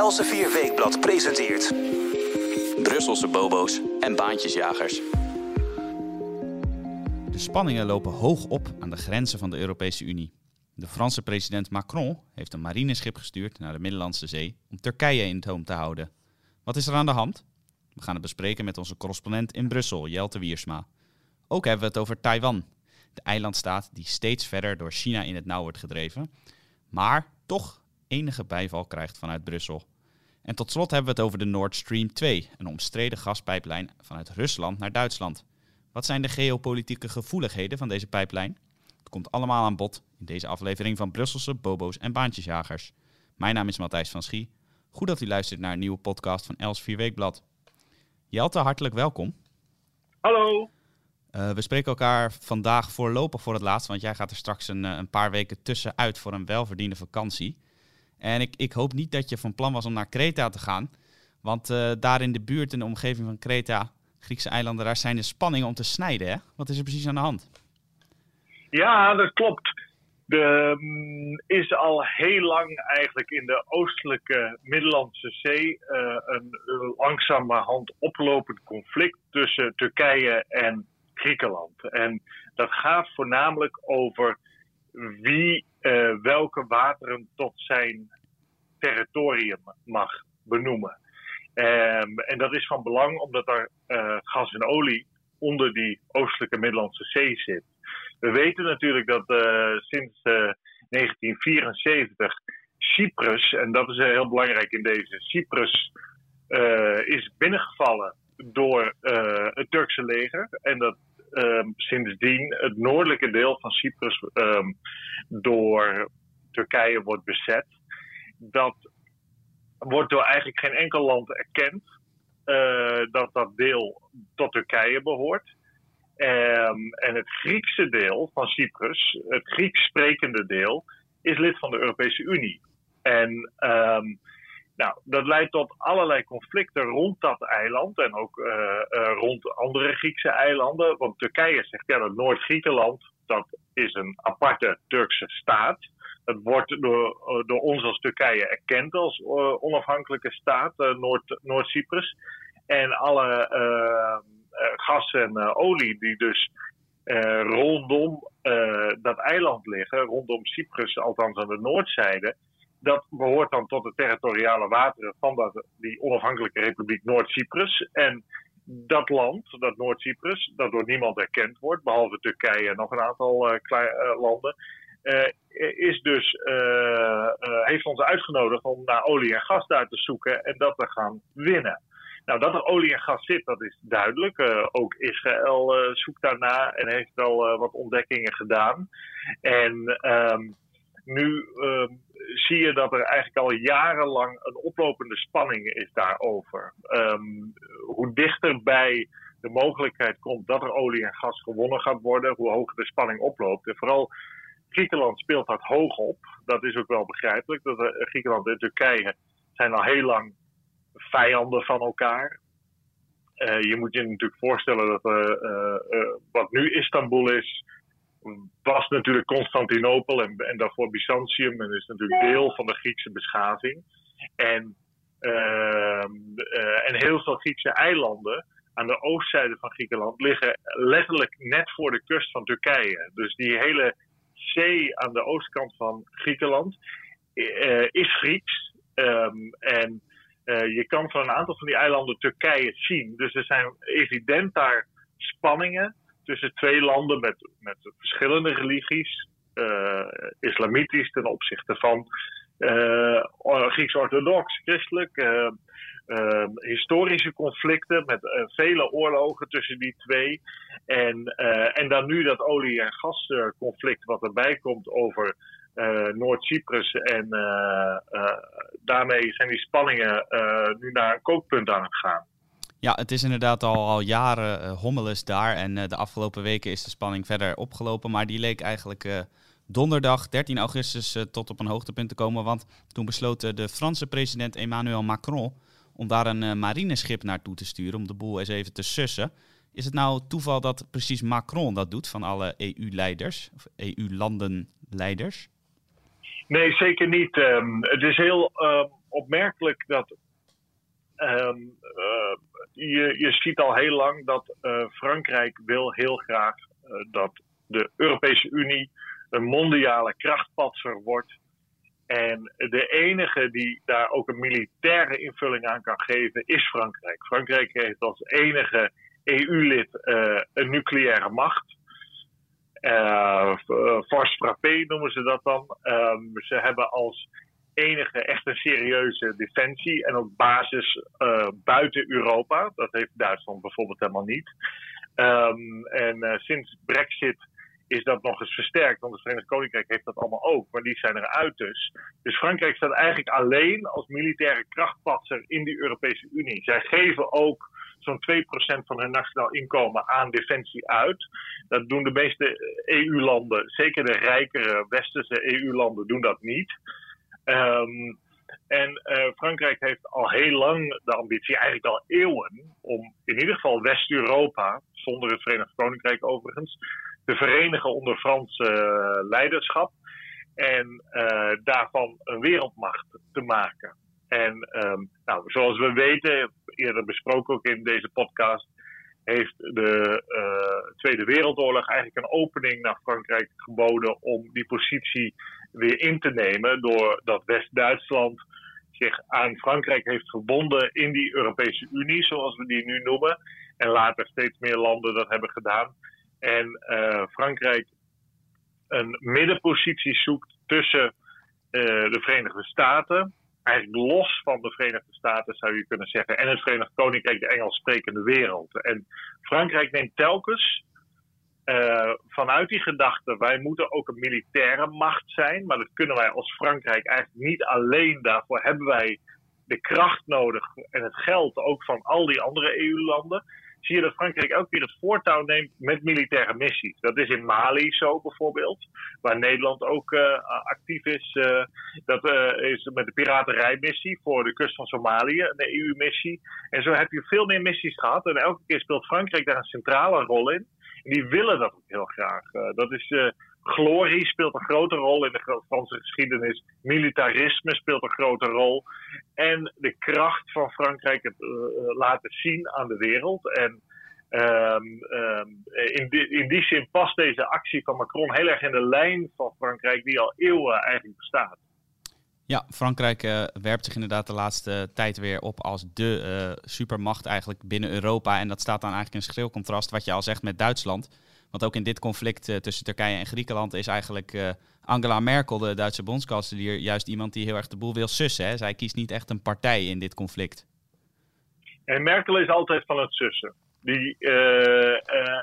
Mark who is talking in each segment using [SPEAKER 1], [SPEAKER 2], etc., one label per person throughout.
[SPEAKER 1] Elsevier Weekblad presenteert... Brusselse bobo's en baantjesjagers.
[SPEAKER 2] De spanningen lopen hoog op aan de grenzen van de Europese Unie. De Franse president Macron heeft een marineschip gestuurd naar de Middellandse Zee om Turkije in toom te houden. Wat is er aan de hand? We gaan het bespreken met onze correspondent in Brussel, Jelte Wiersma. Ook hebben we het over Taiwan, de eilandstaat die steeds verder door China in het nauw wordt gedreven, maar toch enige bijval krijgt vanuit Brussel. En tot slot hebben we het over de Nord Stream 2, een omstreden gaspijplijn vanuit Rusland naar Duitsland. Wat zijn de geopolitieke gevoeligheden van deze pijplijn? Het komt allemaal aan bod in deze aflevering van Brusselse Bobo's en Baantjesjagers. Mijn naam is Matthijs van Schie. Goed dat u luistert naar een nieuwe podcast van Els 4 Weekblad. Jelte, hartelijk welkom.
[SPEAKER 3] Hallo.
[SPEAKER 2] Uh, we spreken elkaar vandaag voorlopig voor het laatst, want jij gaat er straks een, een paar weken tussenuit voor een welverdiende vakantie. En ik, ik hoop niet dat je van plan was om naar Kreta te gaan, want uh, daar in de buurt, in de omgeving van Kreta, Griekse eilanden, daar zijn de spanningen om te snijden. Hè? Wat is er precies aan de hand?
[SPEAKER 3] Ja, dat klopt. Er um, is al heel lang eigenlijk in de oostelijke Middellandse Zee uh, een langzamerhand oplopend conflict tussen Turkije en Griekenland. En dat gaat voornamelijk over wie uh, welke wateren tot zijn territorium mag benoemen. Um, en dat is van belang omdat er uh, gas en olie onder die oostelijke Middellandse Zee zit. We weten natuurlijk dat uh, sinds 1974 Cyprus, en dat is heel belangrijk in deze, Cyprus is binnengevallen door het Turkse leger. En dat sindsdien het noordelijke deel van Cyprus um, door Turkije wordt bezet. Dat wordt door eigenlijk geen enkel land erkend uh, dat dat deel tot Turkije behoort. Um, en het Griekse deel van Cyprus, het Grieks sprekende deel, is lid van de Europese Unie. En um, nou, dat leidt tot allerlei conflicten rond dat eiland en ook uh, uh, rond andere Griekse eilanden. Want Turkije zegt, ja, dat Noord-Griekenland, dat is een aparte Turkse staat. Dat wordt door, door ons als Turkije erkend als onafhankelijke staat, Noord-Cyprus. en alle gas en olie die dus rondom dat eiland liggen, rondom Cyprus, althans aan de noordzijde dat behoort dan tot de territoriale wateren van die onafhankelijke republiek Noord-Cyprus. En dat land, dat Noord-Cyprus, dat door niemand erkend wordt, behalve Turkije en nog een aantal uh, uh, landen, uh, is dus, heeft ons uitgenodigd om naar olie en gas daar te zoeken en dat te gaan winnen. Nou, dat er olie en gas zit, dat is duidelijk. ook Israël zoekt daarna en heeft al wat ontdekkingen gedaan. En um, nu um, zie je dat er eigenlijk al jarenlang een oplopende spanning is daarover. Um, hoe dichterbij de mogelijkheid komt dat er olie en gas gewonnen gaat worden, hoe hoger de spanning oploopt. En vooral Griekenland speelt dat hoog op. Dat is ook wel begrijpelijk. Dat Griekenland en Turkije zijn al heel lang vijanden van elkaar. Uh, je moet je natuurlijk voorstellen dat uh, wat nu Istanbul is, was natuurlijk Constantinopel en, en daarvoor Byzantium. En is natuurlijk deel van de Griekse beschaving. En, uh, uh, en heel veel Griekse eilanden aan de oostzijde van Griekenland liggen letterlijk net voor de kust van Turkije. Dus die hele zee aan de oostkant van Griekenland uh, is Grieks. Um, en je kan van een aantal van die eilanden Turkije zien. Dus er zijn evident daar spanningen tussen twee landen met, met verschillende religies. Uh, islamitisch ten opzichte van uh, Grieks-orthodox, christelijk. Uh, historische conflicten met vele oorlogen tussen die twee. En, en dan nu dat olie- en gasconflict wat erbij komt over Noord-Cyprus. En daarmee zijn die spanningen nu naar een kookpunt aan het gaan.
[SPEAKER 2] Ja, het is inderdaad al, al jaren uh, hommeles daar. En uh, de afgelopen weken is de spanning verder opgelopen. Maar die leek eigenlijk uh, donderdag 13 augustus tot op een hoogtepunt te komen. Want toen besloot de Franse president Emmanuel Macron om daar een marineschip naartoe te sturen. Om de boel eens even te sussen. Is het nou toeval dat precies Macron dat doet van alle EU-leiders? Of EU-landenleiders?
[SPEAKER 3] Nee, zeker niet. Um, het is heel opmerkelijk dat ehm, je, je ziet al heel lang dat Frankrijk wil heel graag dat de Europese Unie een mondiale krachtpatser wordt. En de enige die daar ook een militaire invulling aan kan geven is Frankrijk. Frankrijk heeft als enige EU-lid een nucleaire macht. Uh, force noemen ze dat dan. Ehm, ze hebben als enige echt een serieuze defensie en ook basis uh, buiten Europa. Dat heeft Duitsland bijvoorbeeld helemaal niet. Um, en uh, sinds Brexit is dat nog eens versterkt, want het Verenigd Koninkrijk heeft dat allemaal ook, maar die zijn eruit dus. Dus Frankrijk staat eigenlijk alleen als militaire krachtpatser in die Europese Unie. Zij geven ook zo'n 2% van hun nationaal inkomen aan defensie uit. Dat doen de meeste EU-landen, zeker de rijkere westerse EU-landen, doen dat niet. Um, en uh, Frankrijk heeft al heel lang de ambitie, eigenlijk al eeuwen, om in ieder geval West-Europa, zonder het Verenigd Koninkrijk overigens, te verenigen onder Frans uh, leiderschap. En uh, daarvan een wereldmacht te maken. En um, nou, zoals we weten, eerder besproken ook in deze podcast, heeft de Tweede Wereldoorlog eigenlijk een opening naar Frankrijk geboden om die positie weer in te nemen. Doordat West-Duitsland zich aan Frankrijk heeft verbonden in die Europese Unie, zoals we die nu noemen. En later steeds meer landen dat hebben gedaan. En uh, Frankrijk een middenpositie zoekt tussen uh, de Verenigde Staten eigenlijk los van de Verenigde Staten zou je kunnen zeggen. En het Verenigd Koninkrijk, de Engels sprekende wereld. En Frankrijk neemt telkens uh, vanuit die gedachte, wij moeten ook een militaire macht zijn. Maar dat kunnen wij als Frankrijk eigenlijk niet alleen. Daarvoor hebben wij de kracht nodig en het geld ook van al die andere EU-landen zie je dat Frankrijk elke keer het voortouw neemt met militaire missies. Dat is in Mali zo bijvoorbeeld, waar Nederland ook uh, actief is. Uh, dat is met de piraterijmissie voor de kust van Somalië, een EU-missie. En zo heb je veel meer missies gehad. En elke keer speelt Frankrijk daar een centrale rol in. Die willen dat ook heel graag. dat is glorie speelt een grote rol in de Franse geschiedenis. Militarisme speelt een grote rol. En de kracht van Frankrijk het uh, laten zien aan de wereld. En um, um, in, die, in die zin past deze actie van Macron heel erg in de lijn van Frankrijk, die al eeuwen eigenlijk bestaat.
[SPEAKER 2] Ja, Frankrijk uh, werpt zich inderdaad de laatste tijd weer op als de uh, supermacht eigenlijk binnen Europa. En dat staat dan eigenlijk in schril contrast wat je al zegt met Duitsland. Want ook in dit conflict uh, tussen Turkije en Griekenland is eigenlijk Angela Merkel, de Duitse bondskanselier, juist iemand die heel erg de boel wil sussen. Hè? Zij kiest niet echt een partij in dit conflict.
[SPEAKER 3] En Merkel is altijd van het sussen. Die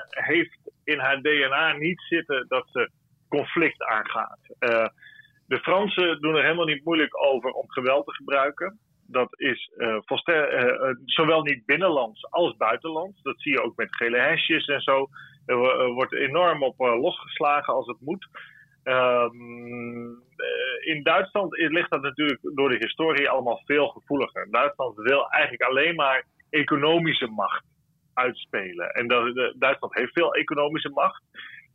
[SPEAKER 3] heeft in haar DNA niet zitten dat ze conflict aangaat. De Fransen doen er helemaal niet moeilijk over om geweld te gebruiken dat is uh, uh, zowel niet binnenlands als buitenlands. Dat zie je ook met gele hesjes en zo. Er wordt enorm op eh, losgeslagen als het moet. Um, in Duitsland ligt dat natuurlijk door de historie allemaal veel gevoeliger. Duitsland wil eigenlijk alleen maar economische macht uitspelen. En dat, Duitsland heeft veel economische macht.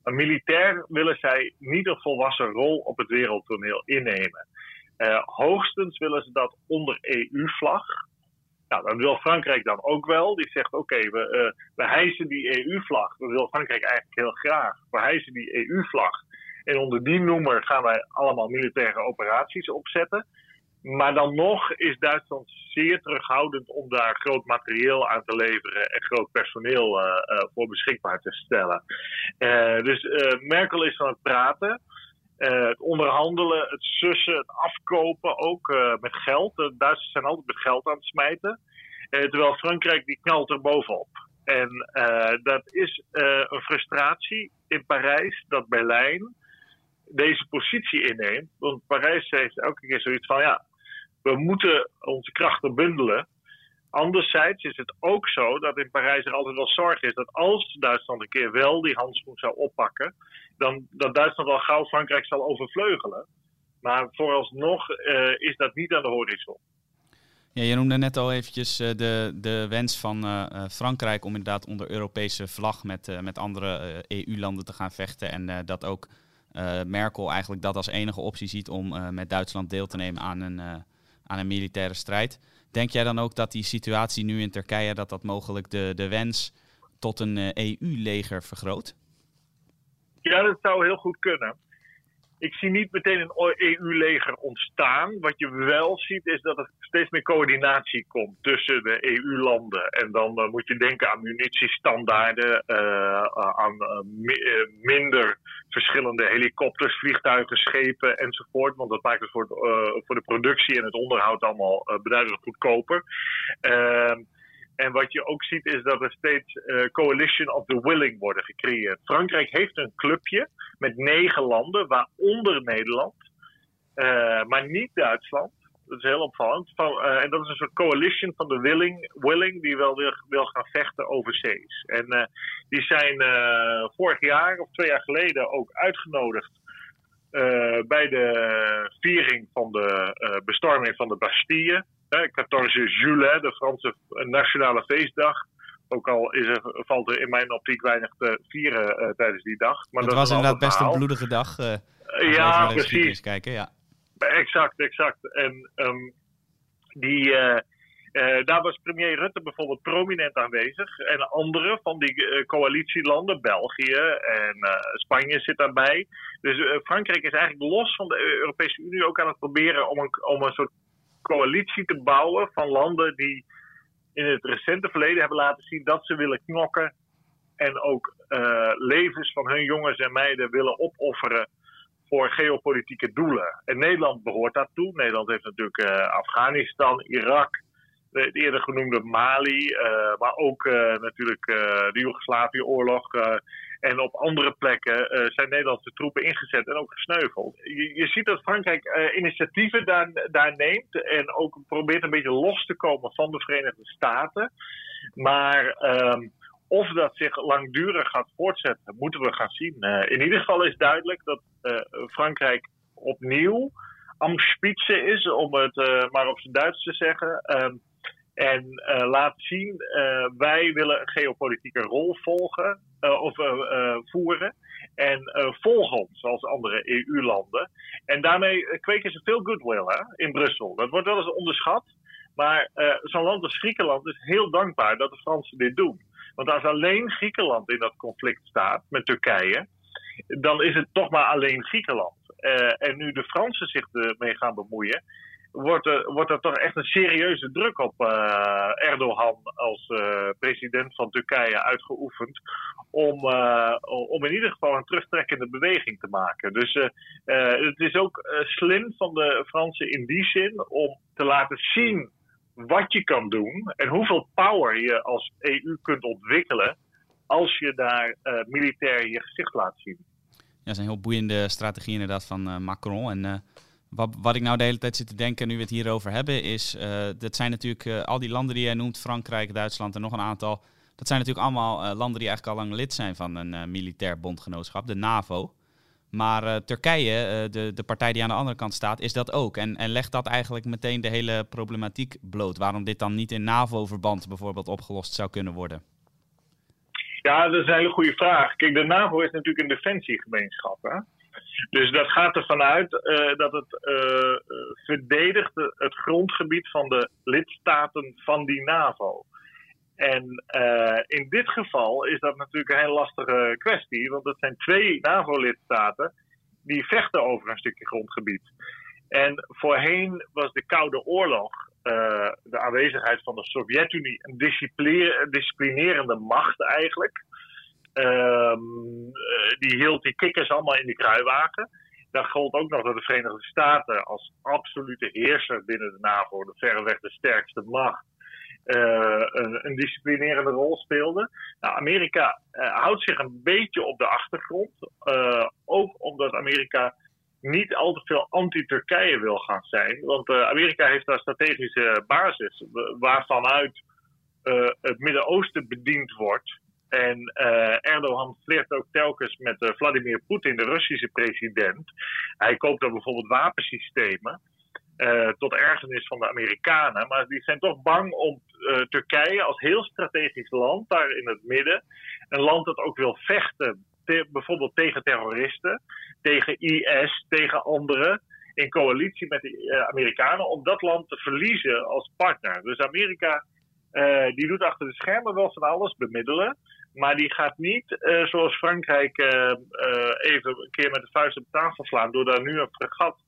[SPEAKER 3] Maar militair willen zij niet een volwassen rol op het wereldtoneel innemen. Uh, hoogstens willen ze dat onder EU-vlag. Nou, dat wil Frankrijk dan ook wel. Die zegt: oké, we, uh, we hijsen die EU-vlag. Dat wil Frankrijk eigenlijk heel graag. We hijsen die EU-vlag. En onder die noemer gaan wij allemaal militaire operaties opzetten. Maar dan nog is Duitsland zeer terughoudend om daar groot materieel aan te leveren en groot personeel uh, uh, voor beschikbaar te stellen. Uh, dus Merkel is van het praten. Het onderhandelen, het sussen, het afkopen, ook met geld. De Duitsers zijn altijd met geld aan het smijten. Terwijl Frankrijk die knalt er bovenop. En dat is een frustratie in Parijs dat Berlijn deze positie inneemt. Want Parijs heeft elke keer zoiets van: ja, we moeten onze krachten bundelen. Anderzijds is het ook zo dat in Parijs er altijd wel zorg is dat als Duitsland een keer wel die handschoen zou oppakken, dan dat Duitsland al gauw Frankrijk zal overvleugelen. Maar vooralsnog uh, is dat niet aan de horizon.
[SPEAKER 2] Ja, je noemde net al eventjes uh, de, de wens van uh, Frankrijk om inderdaad onder Europese vlag met, met andere EU-landen te gaan vechten. En dat ook Merkel eigenlijk dat als enige optie ziet om met Duitsland deel te nemen aan een aan een militaire strijd. Denk jij dan ook dat die situatie nu in Turkije, dat dat mogelijk de, de wens tot een EU-leger vergroot?
[SPEAKER 3] Ja, dat zou heel goed kunnen. Ik zie niet meteen een EU-leger ontstaan. Wat je wel ziet is dat er steeds meer coördinatie komt tussen de EU-landen. En dan uh, moet je denken aan munitiestandaarden, uh, aan uh, minder verschillende helikopters, vliegtuigen, schepen enzovoort. Want dat maakt het voor, voor de productie en het onderhoud allemaal beduidend goedkoper. Ehm, en wat je ook ziet is dat er steeds uh, coalition of the willing worden gecreëerd. Frankrijk heeft een clubje met negen landen, waaronder Nederland, uh, maar niet Duitsland. Dat is heel opvallend. Uh, en dat is een soort coalition van de willing, willing die wel wil, wil gaan vechten overzees. En die zijn vorig jaar of twee jaar geleden ook uitgenodigd bij de viering van de bestorming van de Bastille. 14 juli, de Franse nationale feestdag. Ook al is er, valt er in mijn optiek weinig te vieren uh, tijdens die dag.
[SPEAKER 2] Maar dat was inderdaad best een bloedige dag. Uh,
[SPEAKER 3] ja, precies.
[SPEAKER 2] Kijken, ja.
[SPEAKER 3] Exact, exact. En um, die, uh, daar was premier Rutte bijvoorbeeld prominent aanwezig. En andere van die coalitielanden, België en Spanje zit daarbij. Dus Frankrijk is eigenlijk los van de Europese Unie ook aan het proberen om een, om een soort coalitie te bouwen van landen die in het recente verleden hebben laten zien dat ze willen knokken en ook uh, levens van hun jongens en meiden willen opofferen voor geopolitieke doelen. En Nederland behoort daartoe. Nederland heeft natuurlijk uh, Afghanistan, Irak, het eerder genoemde Mali, maar ook natuurlijk de Joegoslavië-oorlog en op andere plekken uh, zijn Nederlandse troepen ingezet en ook gesneuveld. Je, je ziet dat Frankrijk uh, initiatieven daar, daar neemt en ook probeert een beetje los te komen van de Verenigde Staten. Maar um, of dat zich langdurig gaat voortzetten, moeten we gaan zien. Uh, in ieder geval is duidelijk dat Frankrijk opnieuw am spitze is, om het maar op zijn Duits te zeggen. En uh, laat zien, uh, wij willen een geopolitieke rol volgen, uh, of voeren. En volg ons als andere EU-landen. En daarmee kweken ze veel goodwill hè, in Brussel. Dat wordt wel eens onderschat. Maar zo'n land als Griekenland is heel dankbaar dat de Fransen dit doen. Want als alleen Griekenland in dat conflict staat met Turkije, dan is het toch maar alleen Griekenland. en nu de Fransen zich ermee gaan bemoeien, wordt er, wordt er toch echt een serieuze druk op uh, Erdogan als uh, president van Turkije uitgeoefend. Om, om in ieder geval een terugtrekkende beweging te maken. Dus het is ook slim van de Fransen in die zin om te laten zien wat je kan doen en hoeveel power je als EU kunt ontwikkelen als je daar militair je gezicht laat zien.
[SPEAKER 2] Ja, dat een heel boeiende strategie inderdaad van Macron. En wat, wat ik nou de hele tijd zit te denken, nu we het hierover hebben, is uh, dat zijn natuurlijk uh, al die landen die jij noemt, Frankrijk, Duitsland en nog een aantal. Dat zijn natuurlijk allemaal uh, landen die eigenlijk al lang lid zijn van een militair bondgenootschap, de NAVO. Maar Turkije, de, de partij die aan de andere kant staat, is dat ook. En, en legt dat eigenlijk meteen de hele problematiek bloot. Waarom dit dan niet in NAVO-verband bijvoorbeeld opgelost zou kunnen worden?
[SPEAKER 3] Ja, dat is een hele goede vraag. Kijk, de NAVO is natuurlijk een defensiegemeenschap. Hè? Dus dat gaat ervan uit uh, dat het uh, verdedigt het grondgebied van de lidstaten van die NAVO. En in dit geval is dat natuurlijk een heel lastige kwestie, want het zijn twee NAVO-lidstaten die vechten over een stukje grondgebied. En voorheen was de Koude Oorlog, de aanwezigheid van de Sovjet-Unie, een disciplinerende macht eigenlijk. Um, die hield die kikkers allemaal in die kruiwagen. Dat gold ook nog dat de Verenigde Staten als absolute heerser binnen de NAVO, de verreweg de sterkste macht, uh, een, disciplinerende rol speelde. Nou, Amerika uh, houdt zich een beetje op de achtergrond. Ook omdat Amerika niet al te veel anti-Turkije wil gaan zijn. Want Amerika heeft daar strategische basis waarvanuit het Midden-Oosten bediend wordt. En uh, Erdogan flirt ook telkens met uh, Vladimir Poetin, de Russische president. Hij koopt dan bijvoorbeeld wapensystemen. Uh, tot ergernis van de Amerikanen. Maar die zijn toch bang om Turkije als heel strategisch land daar in het midden. Een land dat ook wil vechten, te, bijvoorbeeld tegen terroristen, tegen IS, tegen anderen. in coalitie met de Amerikanen om dat land te verliezen als partner. Dus Amerika die doet achter de schermen wel van alles, bemiddelen. Maar die gaat niet, zoals Frankrijk, even een keer met de vuist op tafel slaan door daar nu een fregat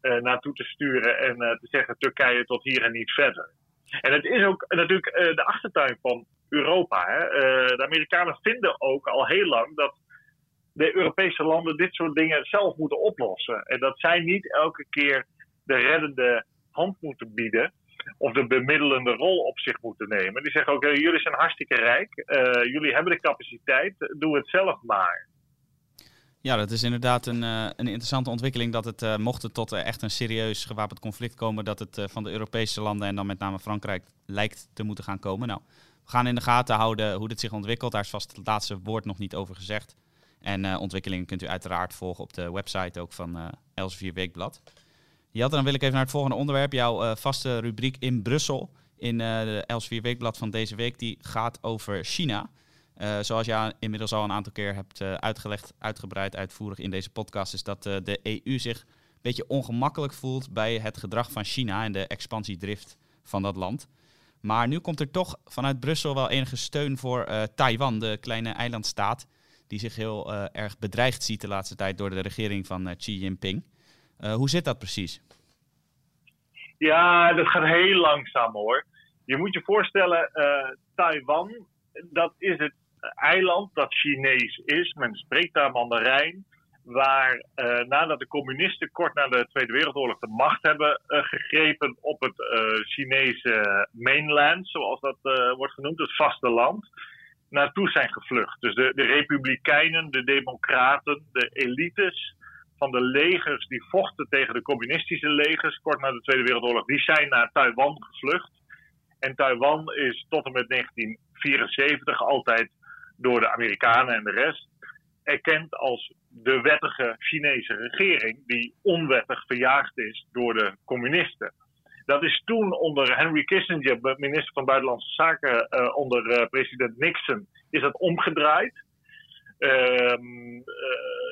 [SPEAKER 3] naartoe te sturen en te zeggen Turkije tot hier en niet verder. En het is ook natuurlijk de achtertuin van Europa. Hè. de Amerikanen vinden ook al heel lang dat de Europese landen dit soort dingen zelf moeten oplossen. En dat zij niet elke keer de reddende hand moeten bieden of de bemiddelende rol op zich moeten nemen. Die zeggen ook, jullie zijn hartstikke rijk, uh, jullie hebben de capaciteit, doe het zelf maar.
[SPEAKER 2] Ja, dat is inderdaad een, uh, een interessante ontwikkeling dat het, uh, mocht het tot echt een serieus gewapend conflict komen, dat het van de Europese landen en dan met name Frankrijk lijkt te moeten gaan komen. Nou, we gaan in de gaten houden hoe dit zich ontwikkelt. Daar is vast het laatste woord nog niet over gezegd. En ontwikkelingen kunt u uiteraard volgen op de website ook van Elsevier Weekblad. Jatte, dan wil ik even naar het volgende onderwerp. Jouw uh, vaste rubriek in Brussel in de Elsevier Weekblad van deze week. Die gaat over China. zoals je inmiddels al een aantal keer hebt uitgelegd, uitgebreid, uitvoerig in deze podcast, is dat de EU zich een beetje ongemakkelijk voelt bij het gedrag van China en de expansiedrift van dat land. Maar nu komt er toch vanuit Brussel wel enige steun voor Taiwan, de kleine eilandstaat die zich heel erg bedreigd ziet de laatste tijd door de regering van Xi Jinping. Uh, hoe zit dat precies?
[SPEAKER 3] Ja, dat gaat heel langzaam hoor. Je moet je voorstellen, Taiwan, dat is het eiland dat Chinees is. Men spreekt daar Mandarijn. Waar nadat de communisten kort na de Tweede Wereldoorlog de macht hebben gegrepen op het Chinese mainland, zoals dat wordt genoemd, het vasteland naartoe zijn gevlucht. Dus de, de republikeinen, de democraten, de elites van de legers die vochten tegen de communistische legers kort na de Tweede Wereldoorlog, die zijn naar Taiwan gevlucht. En Taiwan is tot en met 1974 altijd door de Amerikanen en de rest erkend als de wettige Chinese regering die onwettig verjaagd is door de communisten. Dat is toen onder Henry Kissinger, minister van Buitenlandse Zaken, uh, onder uh, president Nixon, is dat omgedraaid. Uh,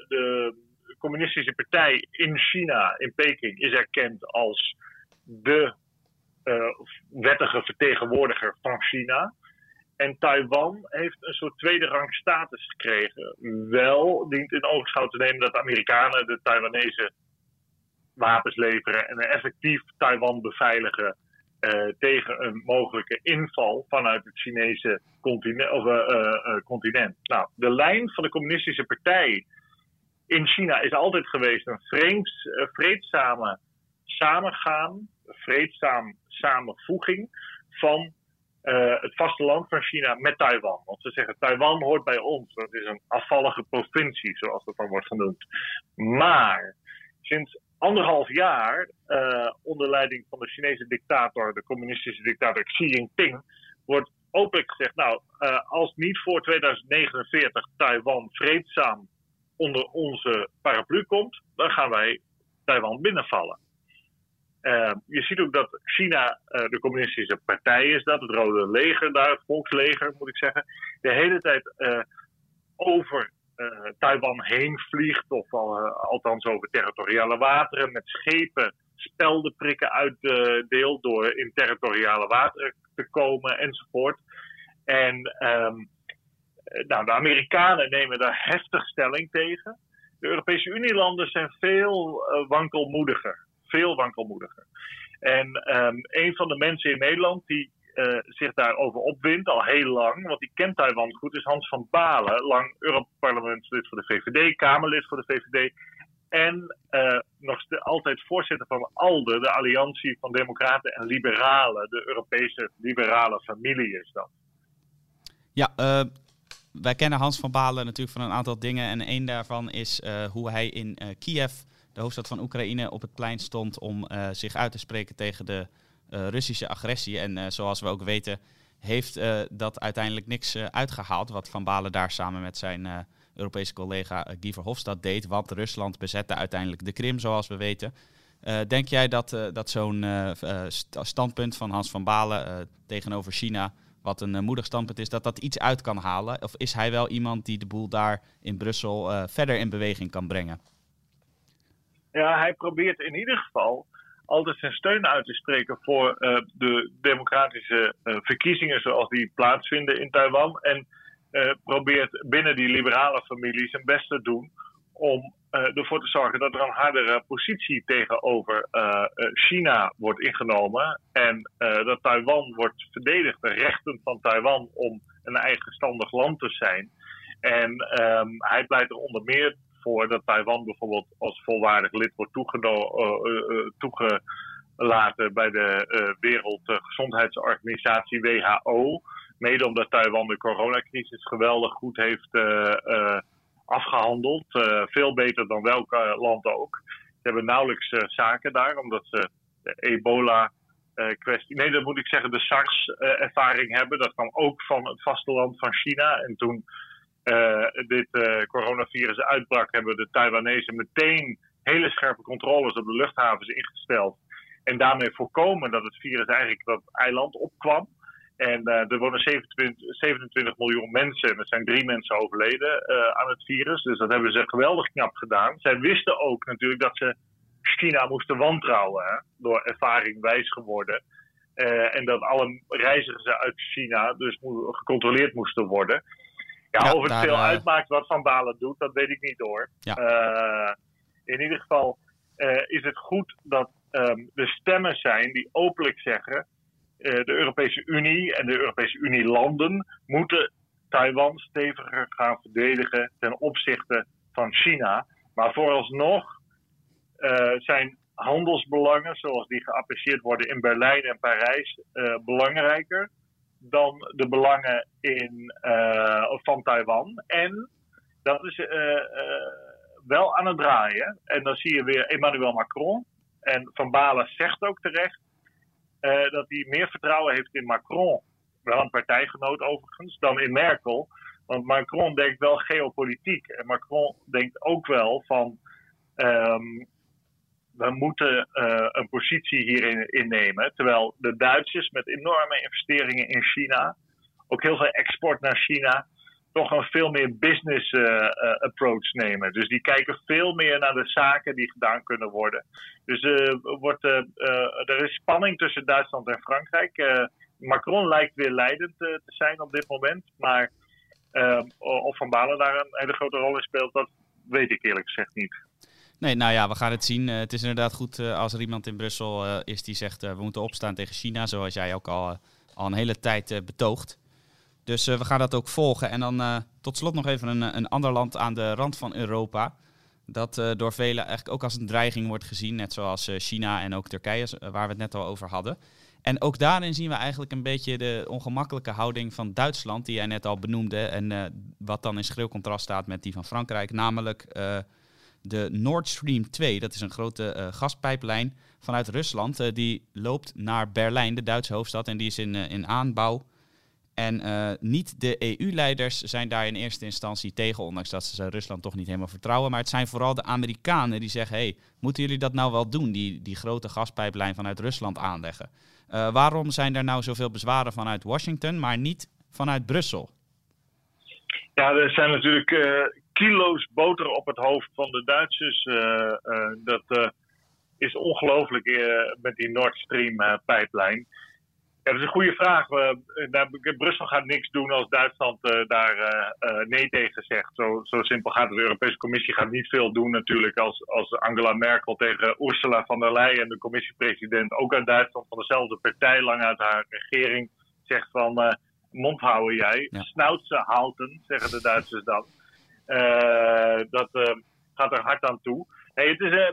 [SPEAKER 3] de communistische partij in China, in Peking, is erkend als de wettige vertegenwoordiger van China. En Taiwan heeft een soort tweede rang status gekregen. Wel dient in oogschouw te nemen dat de Amerikanen de Taiwanese wapens leveren en effectief Taiwan beveiligen uh, tegen een mogelijke inval vanuit het Chinese continent. Of, uh, continent. Nou, de lijn van de Communistische Partij in China is altijd geweest een vreemds, vreedzame samengaan, vreedzaam samenvoeging van het vasteland van China met Taiwan. Want ze zeggen Taiwan hoort bij ons, dat is een afvallige provincie, zoals dat dan wordt genoemd. Maar sinds anderhalf jaar uh, onder leiding van de Chinese dictator, de communistische dictator Xi Jinping, wordt openlijk gezegd: Nou, uh, als niet voor 2049 Taiwan vreedzaam onder onze paraplu komt, dan gaan wij Taiwan binnenvallen. Uh, je ziet ook dat China de communistische partij is, dat het Rode Leger daar, het Volksleger moet ik zeggen, de hele tijd over uh, Taiwan heen vliegt, of althans over territoriale wateren, met schepen spelden prikken uitdeelt door in territoriale wateren te komen enzovoort. En um, nou, de Amerikanen nemen daar heftig stelling tegen. De Europese Unielanden zijn veel uh, wankelmoediger. Veel wankelmoediger. En um, een van de mensen in Nederland die uh, zich daarover opwindt, al heel lang, want die kent Taiwan goed, is Hans van Balen, lang Europarlementslid voor de VVD, Kamerlid voor de VVD. En uh, nog altijd voorzitter van ALDE, de Alliantie van Democraten en Liberalen, de Europese liberale familie is dat.
[SPEAKER 2] Ja, uh, wij kennen Hans van Balen natuurlijk van een aantal dingen. En een daarvan is hoe hij in Kiev, de hoofdstad van Oekraïne, op het plein stond om zich uit te spreken tegen de Russische agressie. En zoals we ook weten, heeft dat uiteindelijk niks uitgehaald. Wat Van Balen daar samen met zijn Europese collega Guy Verhofstadt deed. Want Rusland bezette uiteindelijk de Krim, zoals we weten. denk jij dat, dat zo'n standpunt van Hans van Balen tegenover China, wat een moedig standpunt is, dat dat iets uit kan halen? Of is hij wel iemand die de boel daar in Brussel verder in beweging kan brengen?
[SPEAKER 3] Ja, hij probeert in ieder geval altijd zijn steun uit te spreken voor uh, de democratische verkiezingen zoals die plaatsvinden in Taiwan. En probeert binnen die liberale familie zijn best te doen om ervoor te zorgen dat er een hardere positie tegenover China wordt ingenomen. En dat Taiwan wordt verdedigd, de rechten van Taiwan om een eigenstandig land te zijn. En um, hij pleit er onder meer voor dat Taiwan bijvoorbeeld als volwaardig lid wordt toegelaten bij de Wereldgezondheidsorganisatie WHO. Mede omdat Taiwan de coronacrisis geweldig goed heeft afgehandeld. veel beter dan welk land ook. Ze hebben nauwelijks zaken daar, omdat ze de ebola kwestie. Nee, dan moet ik zeggen, de SARS-ervaring hebben. Dat kwam ook van het vasteland van China. En toen dit coronavirus uitbrak, hebben de Taiwanese meteen hele scherpe controles op de luchthavens ingesteld. En daarmee voorkomen dat het virus eigenlijk dat eiland opkwam. En uh, er wonen 27, 27, miljoen mensen en er zijn drie mensen overleden aan het virus. Dus dat hebben ze geweldig knap gedaan. Zij wisten ook natuurlijk dat ze China moesten wantrouwen, hè, door ervaring wijs geworden. en dat alle reizigers uit China dus gecontroleerd moesten worden. Ja, of het veel uh... uitmaakt wat Van Balen doet, dat weet ik niet hoor. Ja. In ieder geval is het goed dat um, er stemmen zijn die openlijk zeggen: de Europese Unie en de Europese Unie-landen moeten Taiwan steviger gaan verdedigen ten opzichte van China. Maar vooralsnog zijn handelsbelangen, zoals die geapprecieerd worden in Berlijn en Parijs, belangrijker dan de belangen in, uh, van Taiwan. En dat is uh, uh, wel aan het draaien. En dan zie je weer Emmanuel Macron. En Van Balen zegt ook terecht dat hij meer vertrouwen heeft in Macron, wel een partijgenoot overigens, dan in Merkel. Want Macron denkt wel geopolitiek. En Macron denkt ook wel van. Um, we moeten uh, een positie hierin innemen. Terwijl de Duitsers met enorme investeringen in China, ook heel veel export naar China, toch een veel meer business uh, uh, approach nemen. Dus die kijken veel meer naar de zaken die gedaan kunnen worden. Dus wordt, er is spanning tussen Duitsland en Frankrijk. Macron lijkt weer leidend te zijn op dit moment. Maar of Van Balen daar een hele grote rol in speelt, dat weet ik eerlijk gezegd niet.
[SPEAKER 2] Nee, nou ja, we gaan het zien. Het is inderdaad goed als er iemand in Brussel is die zegt we moeten opstaan tegen China, zoals jij ook al, al een hele tijd betoogt. Dus we gaan dat ook volgen. En dan tot slot nog even een, een ander land aan de rand van Europa. Dat door velen eigenlijk ook als een dreiging wordt gezien, net zoals China en ook Turkije, waar we het net al over hadden. En ook daarin zien we eigenlijk een beetje de ongemakkelijke houding van Duitsland, die jij net al benoemde. En wat dan in schreeuw contrast staat met die van Frankrijk, namelijk de Nord Stream 2, dat is een grote uh, gaspijplijn vanuit Rusland. Die loopt naar Berlijn, de Duitse hoofdstad, en die is in, in aanbouw. En niet de EU-leiders zijn daar in eerste instantie tegen, ondanks dat ze Rusland toch niet helemaal vertrouwen. Maar het zijn vooral de Amerikanen die zeggen: hey, moeten jullie dat nou wel doen, die, die grote gaspijplijn vanuit Rusland aanleggen? waarom zijn er nou zoveel bezwaren vanuit Washington, maar niet vanuit Brussel?
[SPEAKER 3] Ja, er zijn natuurlijk kilo's boter op het hoofd van de Duitsers. Dat is ongelooflijk met die Nord Stream pijplijn. Ja, dat is een goede vraag. Brussel gaat niks doen als Duitsland daar nee tegen zegt. Zo, zo, simpel gaat het. De Europese Commissie gaat niet veel doen natuurlijk als, als Angela Merkel tegen Ursula von der Leyen, de commissiepresident, ook uit Duitsland van dezelfde partij, lang uit haar regering, zegt van mond houden jij. Ja. Snout houden, zeggen de Duitsers dan. Dat gaat er hard aan toe. Hey, het is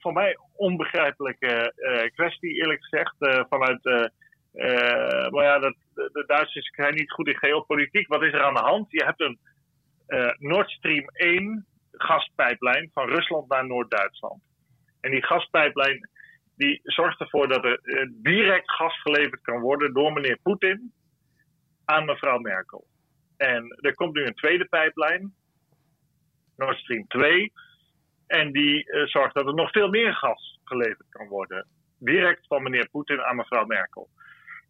[SPEAKER 3] voor mij onbegrijpelijke kwestie, eerlijk gezegd. vanuit, maar ja, dat, de Duitsers zijn niet goed in geopolitiek. Wat is er aan de hand? Je hebt een Nord Stream 1 gaspijplijn van Rusland naar Noord-Duitsland. En die gaspijplijn die zorgt ervoor dat er direct gas geleverd kan worden door meneer Poetin aan mevrouw Merkel. En er komt nu een tweede pijplijn, Nord Stream 2. En die uh, zorgt dat er nog veel meer gas geleverd kan worden. Direct van meneer Poetin aan mevrouw Merkel.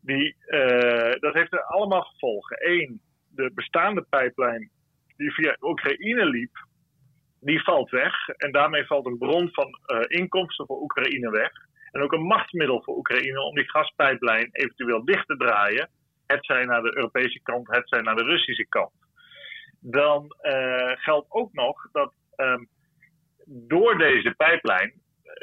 [SPEAKER 3] Die, uh, dat heeft er allemaal gevolgen. Eén, de bestaande pijplijn die via Oekraïne liep, die valt weg. En daarmee valt een bron van inkomsten voor Oekraïne weg. En ook een machtsmiddel voor Oekraïne om die gaspijplijn eventueel dicht te draaien. Het zij naar de Europese kant, het zij naar de Russische kant. Dan geldt ook nog dat ehm, door deze pijplijn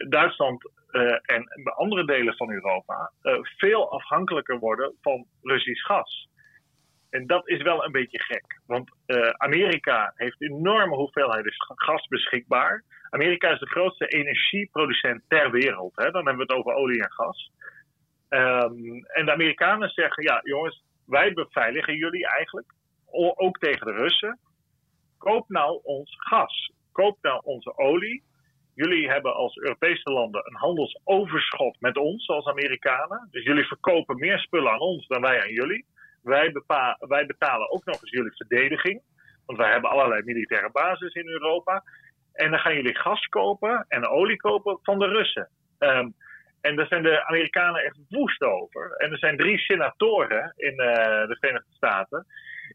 [SPEAKER 3] Duitsland uh, en andere delen van Europa uh, veel afhankelijker worden van Russisch gas. En dat is wel een beetje gek. Want Amerika heeft enorme hoeveelheden gas beschikbaar. Amerika is de grootste energieproducent ter wereld. Hè? Dan hebben we het over olie en gas. Um, en de Amerikanen zeggen: ja, jongens, wij beveiligen jullie eigenlijk. Ook tegen de Russen. Koop nou ons gas. Koop nou onze olie jullie hebben als Europese landen een handelsoverschot met ons als Amerikanen. Dus jullie verkopen meer spullen aan ons dan wij aan jullie. Wij, wij betalen ook nog eens jullie verdediging. Want wij hebben allerlei militaire bases in Europa. En dan gaan jullie gas kopen en olie kopen van de Russen. Um, en daar zijn de Amerikanen echt woest over. En er zijn drie senatoren in uh, de Verenigde Staten.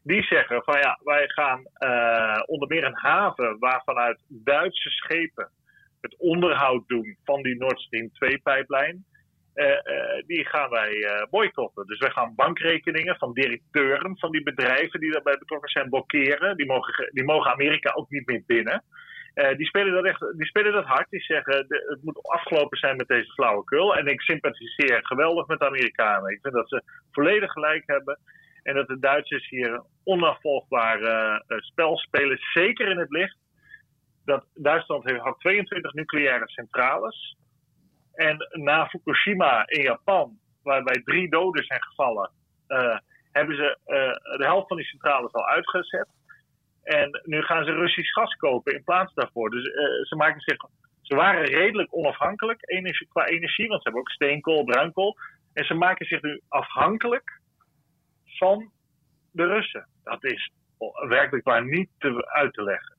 [SPEAKER 3] Die zeggen van ja, wij gaan uh, onder meer een haven waarvanuit Duitse schepen het onderhoud doen van die Nord Stream 2-pijplijn. Uh, eh, eh, die gaan wij boycotten. Dus wij gaan bankrekeningen van directeuren van die bedrijven die daarbij betrokken zijn blokkeren. Die mogen, die mogen Amerika ook niet meer binnen. die, spelen dat echt, die spelen dat hard. Die zeggen het moet afgelopen zijn met deze flauwekul. En ik sympathiseer geweldig met de Amerikanen. Ik vind dat ze volledig gelijk hebben. En dat de Duitsers hier een onafvolgbaar spel spelen. Zeker in het licht dat Duitsland heeft, had 22 nucleaire centrales. En na Fukushima in Japan, waarbij drie doden zijn gevallen, uh, hebben ze uh, de helft van die centrales al uitgezet. En nu gaan ze Russisch gas kopen in plaats daarvoor. Dus ze maken zich. Ze waren redelijk onafhankelijk qua energie, want ze hebben ook steenkool, bruinkool. En ze maken zich nu afhankelijk van de Russen. Dat is werkelijk waar niet uit te leggen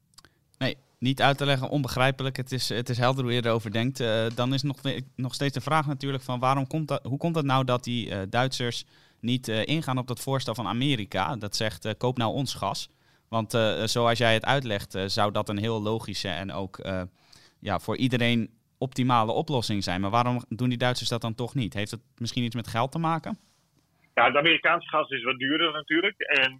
[SPEAKER 2] niet uit te leggen, onbegrijpelijk. Het is, het is helder hoe je erover denkt. Uh, dan is nog, nog steeds de vraag natuurlijk van waarom komt dat, hoe komt het nou dat die uh, Duitsers niet uh, ingaan op dat voorstel van Amerika? Dat zegt koop nou ons gas. Want zoals jij het uitlegt, zou dat een heel logische en ook ja, voor iedereen optimale oplossing zijn. Maar waarom doen die Duitsers dat dan toch niet? Heeft het misschien iets met geld te maken?
[SPEAKER 3] Ja, het Amerikaanse gas is wat duurder natuurlijk. En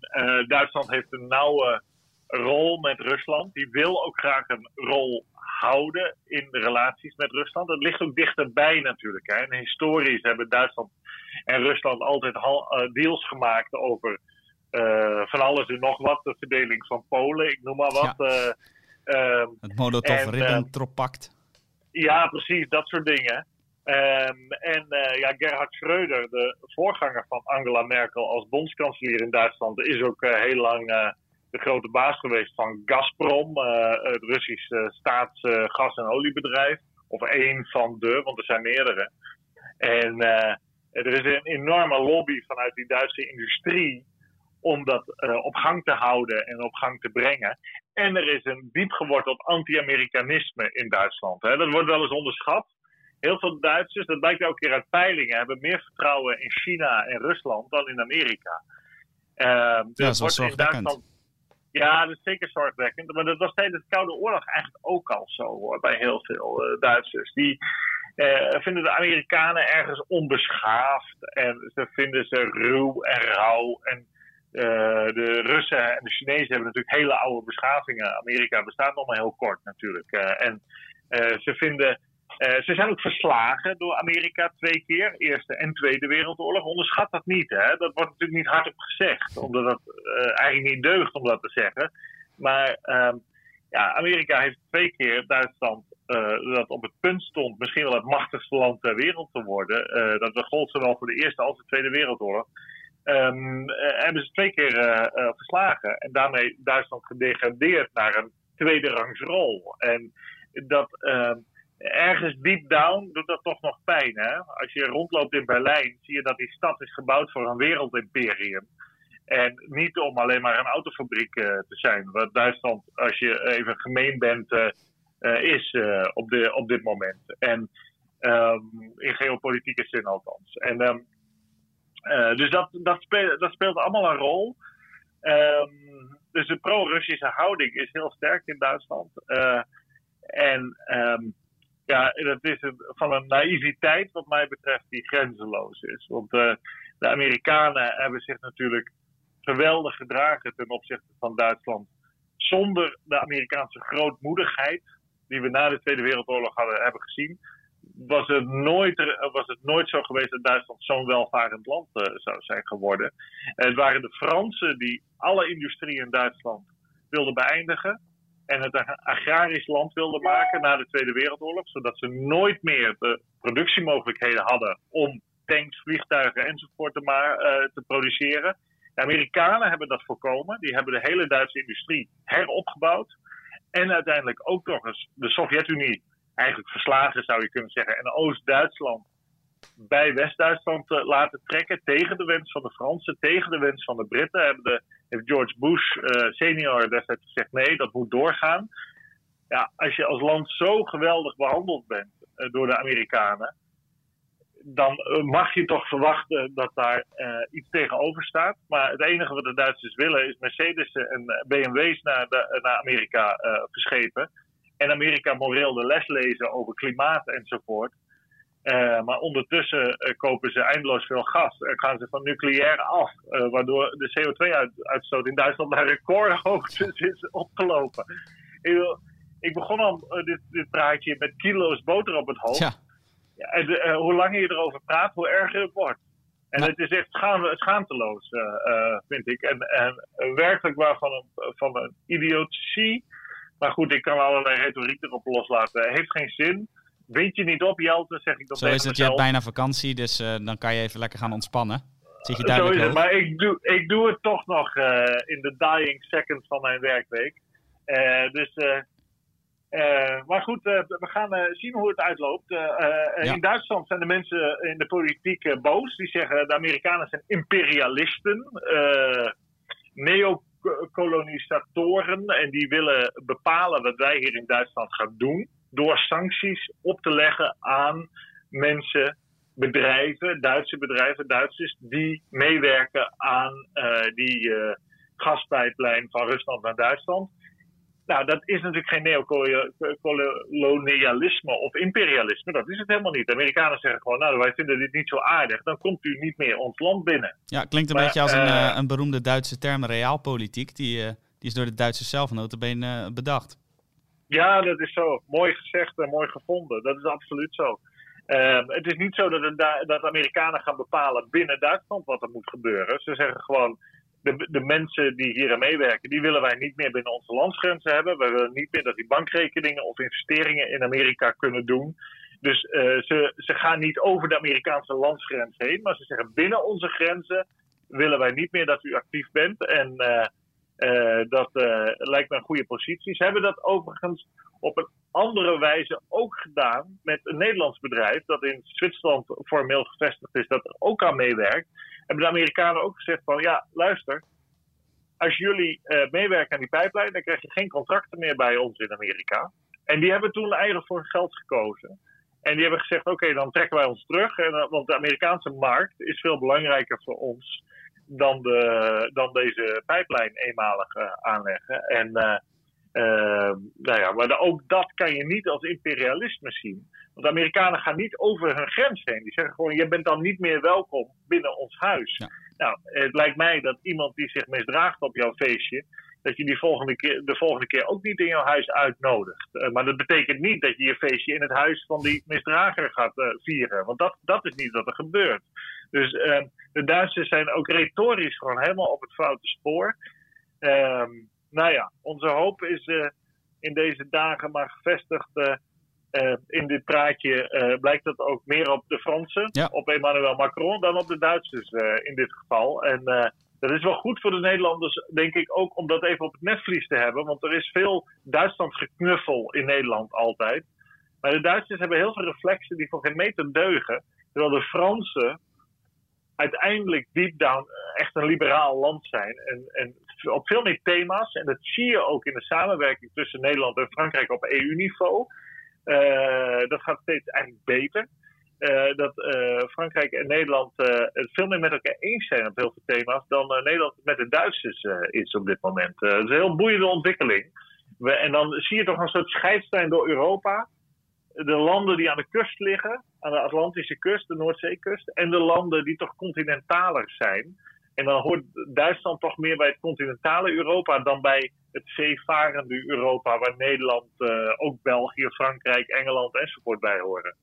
[SPEAKER 3] Duitsland heeft een nauwe rol met Rusland. Die wil ook graag een rol houden in de relaties met Rusland. Dat ligt ook dichterbij natuurlijk. Hè. En historisch hebben Duitsland en Rusland altijd uh, deals gemaakt over uh, van alles en nog wat. De verdeling van Polen, ik noem maar wat. Ja.
[SPEAKER 2] Uh, het Molotov-Ribbentrop-pact.
[SPEAKER 3] ja, precies, dat soort dingen. Um, en uh, ja, Gerhard Schröder, de voorganger van Angela Merkel als bondskanselier in Duitsland, is ook uh, heel lang uh, de grote baas geweest van Gazprom, het Russische staatsgas- en oliebedrijf. Of één van de, want er zijn meerdere. En er is een enorme lobby vanuit die Duitse industrie om dat op gang te houden en op gang te brengen. En er is een diep geworteld anti-Amerikanisme in Duitsland. Hè. Dat wordt wel eens onderschat. Heel veel Duitsers, dat blijkt elke keer uit peilingen, hebben meer vertrouwen in China en Rusland dan in Amerika. Uh, dus
[SPEAKER 2] ja, wordt in Duitsland
[SPEAKER 3] ja, dat is zeker zorgwekkend. Maar dat was tijdens de Koude Oorlog eigenlijk ook al zo hoor, bij heel veel uh, Duitsers. Die uh, vinden de Amerikanen ergens onbeschaafd en ze vinden ze ruw en rauw. En uh, de Russen en de Chinezen hebben natuurlijk hele oude beschavingen. Amerika bestaat nog maar heel kort natuurlijk. en ze vinden uh, ze zijn ook verslagen door Amerika twee keer, Eerste en Tweede Wereldoorlog. Onderschat dat niet, hè? Dat wordt natuurlijk niet hardop gezegd, omdat dat uh, eigenlijk niet deugt om dat te zeggen. Maar uh, ja, Amerika heeft twee keer Duitsland, uh, dat op het punt stond misschien wel het machtigste land ter wereld te worden. dat gold zowel voor de Eerste als de Tweede Wereldoorlog. Um, hebben ze twee keer verslagen en daarmee Duitsland gedegradeerd naar een tweede rangsrol. En dat ehm, ergens deep down doet dat toch nog pijn. Hè? Als je rondloopt in Berlijn, zie je dat die stad is gebouwd voor een wereldimperium. En niet om alleen maar een autofabriek uh, te zijn. Wat Duitsland, als je even gemeen bent, uh, uh, is op, de, op dit moment. En um, in geopolitieke zin althans. En, um, dus dat, dat, speelt, dat speelt allemaal een rol. Ehm, dus de pro-Russische houding is heel sterk in Duitsland. en ehm, ja, dat is een, van een naïviteit wat mij betreft die grenzeloos is. Want de Amerikanen hebben zich natuurlijk geweldig gedragen ten opzichte van Duitsland. Zonder de Amerikaanse grootmoedigheid die we na de Tweede Wereldoorlog hadden, hebben gezien, was het, nooit, was het nooit zo geweest dat Duitsland zo'n welvarend land uh, zou zijn geworden. het waren de Fransen die alle industrie in Duitsland wilden beëindigen. En het agrarisch land wilden maken na de Tweede Wereldoorlog. Zodat ze nooit meer de productiemogelijkheden hadden om tanks, vliegtuigen enzovoort te, maar, uh, te produceren. De Amerikanen hebben dat voorkomen. Die hebben de hele Duitse industrie heropgebouwd. En uiteindelijk ook nog eens de Sovjet-Unie eigenlijk verslagen, zou je kunnen zeggen. En Oost-Duitsland bij West-Duitsland uh, laten trekken. Tegen de wens van de Fransen, tegen de wens van de Britten. Hebben de, George Bush uh, senior destijds gezegd: nee, dat moet doorgaan. Ja, als je als land zo geweldig behandeld bent uh, door de Amerikanen dan eh, mag je toch verwachten dat daar iets tegenover staat. Maar het enige wat de Duitsers willen is Mercedes en BMW's naar, de, naar Amerika verschepen. En Amerika moreel de les lezen over klimaat enzovoort. Maar ondertussen kopen ze eindeloos veel gas en gaan ze van nucleair af. waardoor de CO2-uitstoot in Duitsland naar recordhoogtes is opgelopen. Ik, ik begon al dit, dit praatje met kilo's boter op het hoofd. Ja. Ja, en hoe langer je erover praat, hoe erger het wordt. En het is echt schaamteloos, uh, uh, vind ik. En, en werkelijk waar van een, van een idiotie. Maar goed, ik kan allerlei retoriek erop loslaten. Het heeft geen zin. Wind je niet op, Jelte, zeg ik dan
[SPEAKER 2] Zo is het, je hebt bijna vakantie, dus dan kan je even lekker gaan ontspannen.
[SPEAKER 3] Zit je Zo is het, maar ik doe, ik doe het toch nog in de dying seconds van mijn werkweek. dus uh, maar goed, we gaan zien hoe het uitloopt. Ja. In Duitsland zijn de mensen in de politiek boos. Die zeggen de Amerikanen zijn imperialisten, neokolonisatoren. En die willen bepalen wat wij hier in Duitsland gaan doen. Door sancties op te leggen aan mensen, bedrijven, Duitse bedrijven, Duitsers, die meewerken aan die gaspijplijn van Rusland naar Duitsland. Nou, dat is natuurlijk geen neocolonialisme of imperialisme. Dat is het helemaal niet. De Amerikanen zeggen gewoon, nou, wij vinden dit niet zo aardig. Dan komt u niet meer ons land binnen.
[SPEAKER 2] Ja, klinkt een beetje als een, uh, een beroemde Duitse term, realpolitiek. Die, uh, die is door de Duitsers zelf notabene uh, bedacht.
[SPEAKER 3] Ja, dat is zo. Mooi gezegd en mooi gevonden. Dat is absoluut zo. Ehm, het is niet zo dat, de, dat Amerikanen gaan bepalen binnen Duitsland wat er moet gebeuren. Ze zeggen gewoon, de, de mensen die hier aan meewerken, die willen wij niet meer binnen onze landsgrenzen hebben. We willen niet meer dat die bankrekeningen of investeringen in Amerika kunnen doen. Dus uh, ze, ze gaan niet over de Amerikaanse landsgrens heen, maar ze zeggen binnen onze grenzen willen wij niet meer dat u actief bent. En uh, dat lijkt me een goede positie. Ze hebben dat overigens op een andere wijze ook gedaan met een Nederlands bedrijf dat in Zwitserland formeel gevestigd is, dat er ook aan meewerkt hebben de Amerikanen ook gezegd van ja, luister, als jullie uh, meewerken aan die pijplijn, dan krijg je geen contracten meer bij ons in Amerika. En die hebben toen eigenlijk voor geld gekozen. En die hebben gezegd, oké, dan trekken wij ons terug. En, want de Amerikaanse markt is veel belangrijker voor ons dan, de, dan deze pijplijn eenmalig uh, aanleggen. En nou ja, maar ook dat kan je niet als imperialisme zien. Want de Amerikanen gaan niet over hun grens heen. Die zeggen gewoon: je bent dan niet meer welkom binnen ons huis. Nou, het lijkt mij dat iemand die zich misdraagt op jouw feestje. Dat je die volgende keer, de volgende keer ook niet in jouw huis uitnodigt. Uh, maar dat betekent niet dat je je feestje in het huis van die misdrager gaat uh, vieren. Want dat, dat is niet wat er gebeurt. Dus uh, de Duitsers zijn ook retorisch gewoon helemaal op het foute spoor. Ehm, nou ja, onze hoop is eh, in deze dagen maar gevestigd uh, in dit praatje blijkt dat ook meer op de Fransen, ja. op Emmanuel Macron, dan op de Duitsers in dit geval. En dat is wel goed voor de Nederlanders, denk ik, ook om dat even op het netvlies te hebben. Want er is veel Duitsland geknuffel in Nederland altijd. Maar de Duitsers hebben heel veel reflexen die voor geen meter deugen. Terwijl de Fransen uiteindelijk deep down echt een liberaal land zijn. En, en op veel meer thema's. En dat zie je ook in de samenwerking tussen Nederland en Frankrijk op EU-niveau. Uh, dat gaat steeds eigenlijk beter. dat Frankrijk en Nederland het veel meer met elkaar eens zijn op heel veel thema's dan Nederland met de Duitsers is op dit moment. dat is een heel boeiende ontwikkeling. We, en dan zie je toch een soort scheidslijn door Europa. De landen die aan de kust liggen, aan de Atlantische kust, de Noordzeekust, en de landen die toch continentaler zijn. En dan hoort Duitsland toch meer bij het continentale Europa dan bij het zeevarende Europa, waar Nederland, uh, ook België, Frankrijk, Engeland enzovoort bij horen.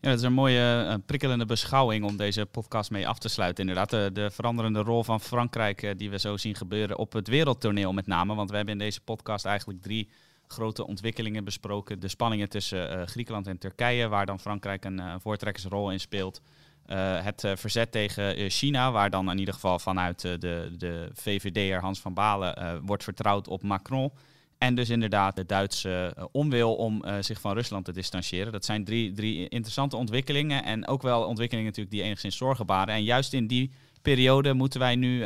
[SPEAKER 2] Ja, dat is een mooie uh, prikkelende beschouwing om deze podcast mee af te sluiten. Inderdaad, de, de veranderende rol van Frankrijk die we zo zien gebeuren op het wereldtoneel met name. Want we hebben in deze podcast eigenlijk drie grote ontwikkelingen besproken. De spanningen tussen Griekenland en Turkije, waar dan Frankrijk een voortrekkersrol in speelt. Uh, het verzet tegen China, waar dan in ieder geval vanuit de, de VVD'er Hans van Balen wordt vertrouwd op Macron. En dus inderdaad de Duitse onwil om zich van Rusland te distancieren. Dat zijn drie, drie interessante ontwikkelingen. En ook wel ontwikkelingen natuurlijk die enigszins zorgen baren. En juist in die periode moeten wij nu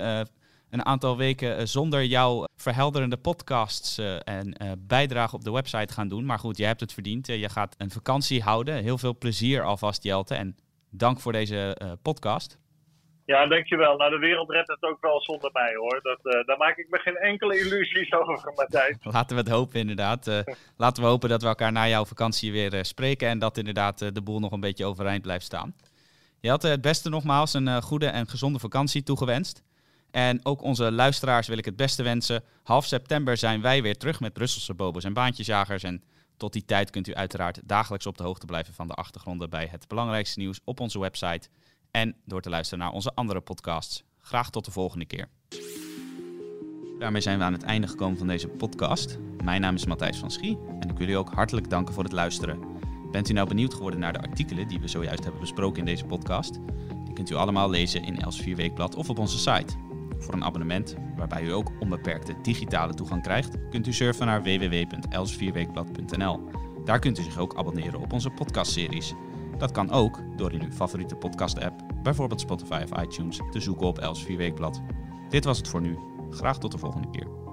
[SPEAKER 2] een aantal weken zonder jouw verhelderende podcasts en bijdrage op de website gaan doen. Maar goed, je hebt het verdiend. je gaat een vakantie houden. Heel veel plezier alvast, Jelte. En dank voor deze podcast.
[SPEAKER 3] Ja, dankjewel. Nou, de wereld redt het ook wel zonder mij hoor. Dat, uh, daar maak ik me geen enkele illusies over, Matthijs.
[SPEAKER 2] Laten we het hopen, inderdaad. Uh, laten we hopen dat we elkaar na jouw vakantie weer spreken en dat inderdaad de boel nog een beetje overeind blijft staan. Je had het beste nogmaals een goede en gezonde vakantie toegewenst. En ook onze luisteraars wil ik het beste wensen. Half september zijn wij weer terug met Brusselse bobo's en baantjesjagers. En tot die tijd kunt u uiteraard dagelijks op de hoogte blijven van de achtergronden bij het belangrijkste nieuws op onze website en door te luisteren naar onze andere podcasts. Graag tot de volgende keer. Daarmee zijn we aan het einde gekomen van deze podcast. Mijn naam is Matthijs van Schie en ik wil u ook hartelijk danken voor het luisteren. Bent u nou benieuwd geworden naar de artikelen die we zojuist hebben besproken in deze podcast? Die kunt u allemaal lezen in Els 4 Weekblad of op onze site. Voor een abonnement, waarbij u ook onbeperkte digitale toegang krijgt, kunt u surfen naar www.elsvierweekblad.nl. Daar kunt u zich ook abonneren op onze podcastseries. Dat kan ook door in uw favoriete podcast-app, bijvoorbeeld Spotify of iTunes, te zoeken op Els Vierweekblad. Dit was het voor nu. Graag tot de volgende keer.